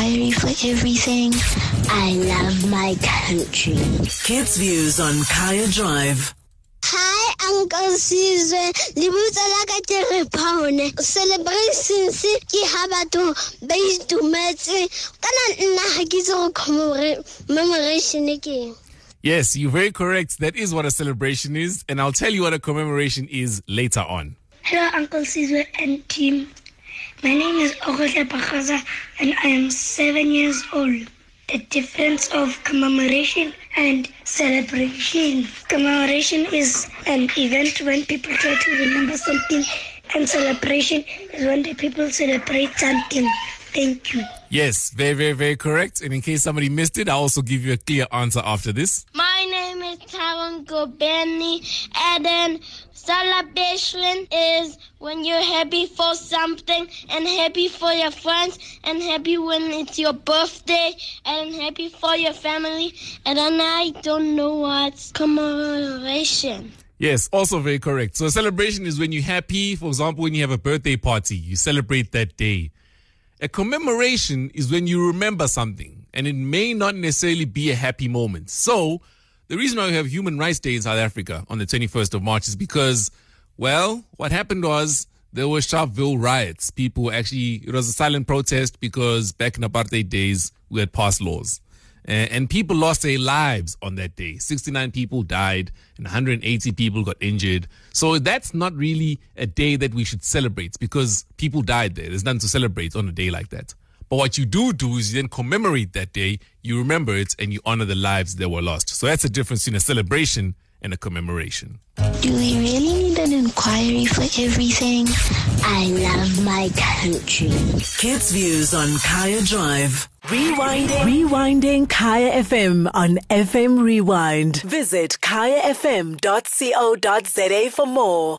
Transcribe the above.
inquiry for everything. I love my country. Kids Views on Kaya Drive. Hi, Uncle Caesar. Lebutsa la ka ke re paone. Celebrations ke ha batho ba itumetse. Kana nna ha ke itse go commemoration ke. Yes, you're very correct. That is what a celebration is. And I'll tell you what a commemoration is later on. Hello, Uncle Caesar and team. My name is Ogotle Bakaza and I am seven years old. The difference of commemoration and celebration. Commemoration is an event when people try to remember something, and celebration is when the people celebrate something. Thank you. Yes, very, very, very correct. And in case somebody missed it, I'll also give you a clear answer after this. Is and then celebration is when you're happy for something, and happy for your friends, and happy when it's your birthday, and happy for your family. And then I don't know what's commemoration. Yes, also very correct. So a celebration is when you're happy. For example, when you have a birthday party, you celebrate that day. A commemoration is when you remember something, and it may not necessarily be a happy moment. So, the reason why we have Human Rights Day in South Africa on the 21st of March is because, well, what happened was there were Sharpeville riots. People actually, it was a silent protest because back in apartheid days, we had passed laws. And, people lost their lives on that day. 69 people died and 180 people got injured. So that's not really a day that we should celebrate because people died there. There's nothing to celebrate on a day like that. But what you do do is you then commemorate that day, you remember it, and you honor the lives that were lost. So that's the difference between a celebration and a commemoration. Do we really need an inquiry for everything? I love my country. Kids Views on Kaya Drive. Rewinding. Rewinding Kaya FM on FM Rewind. Visit kayafm.co.za for more.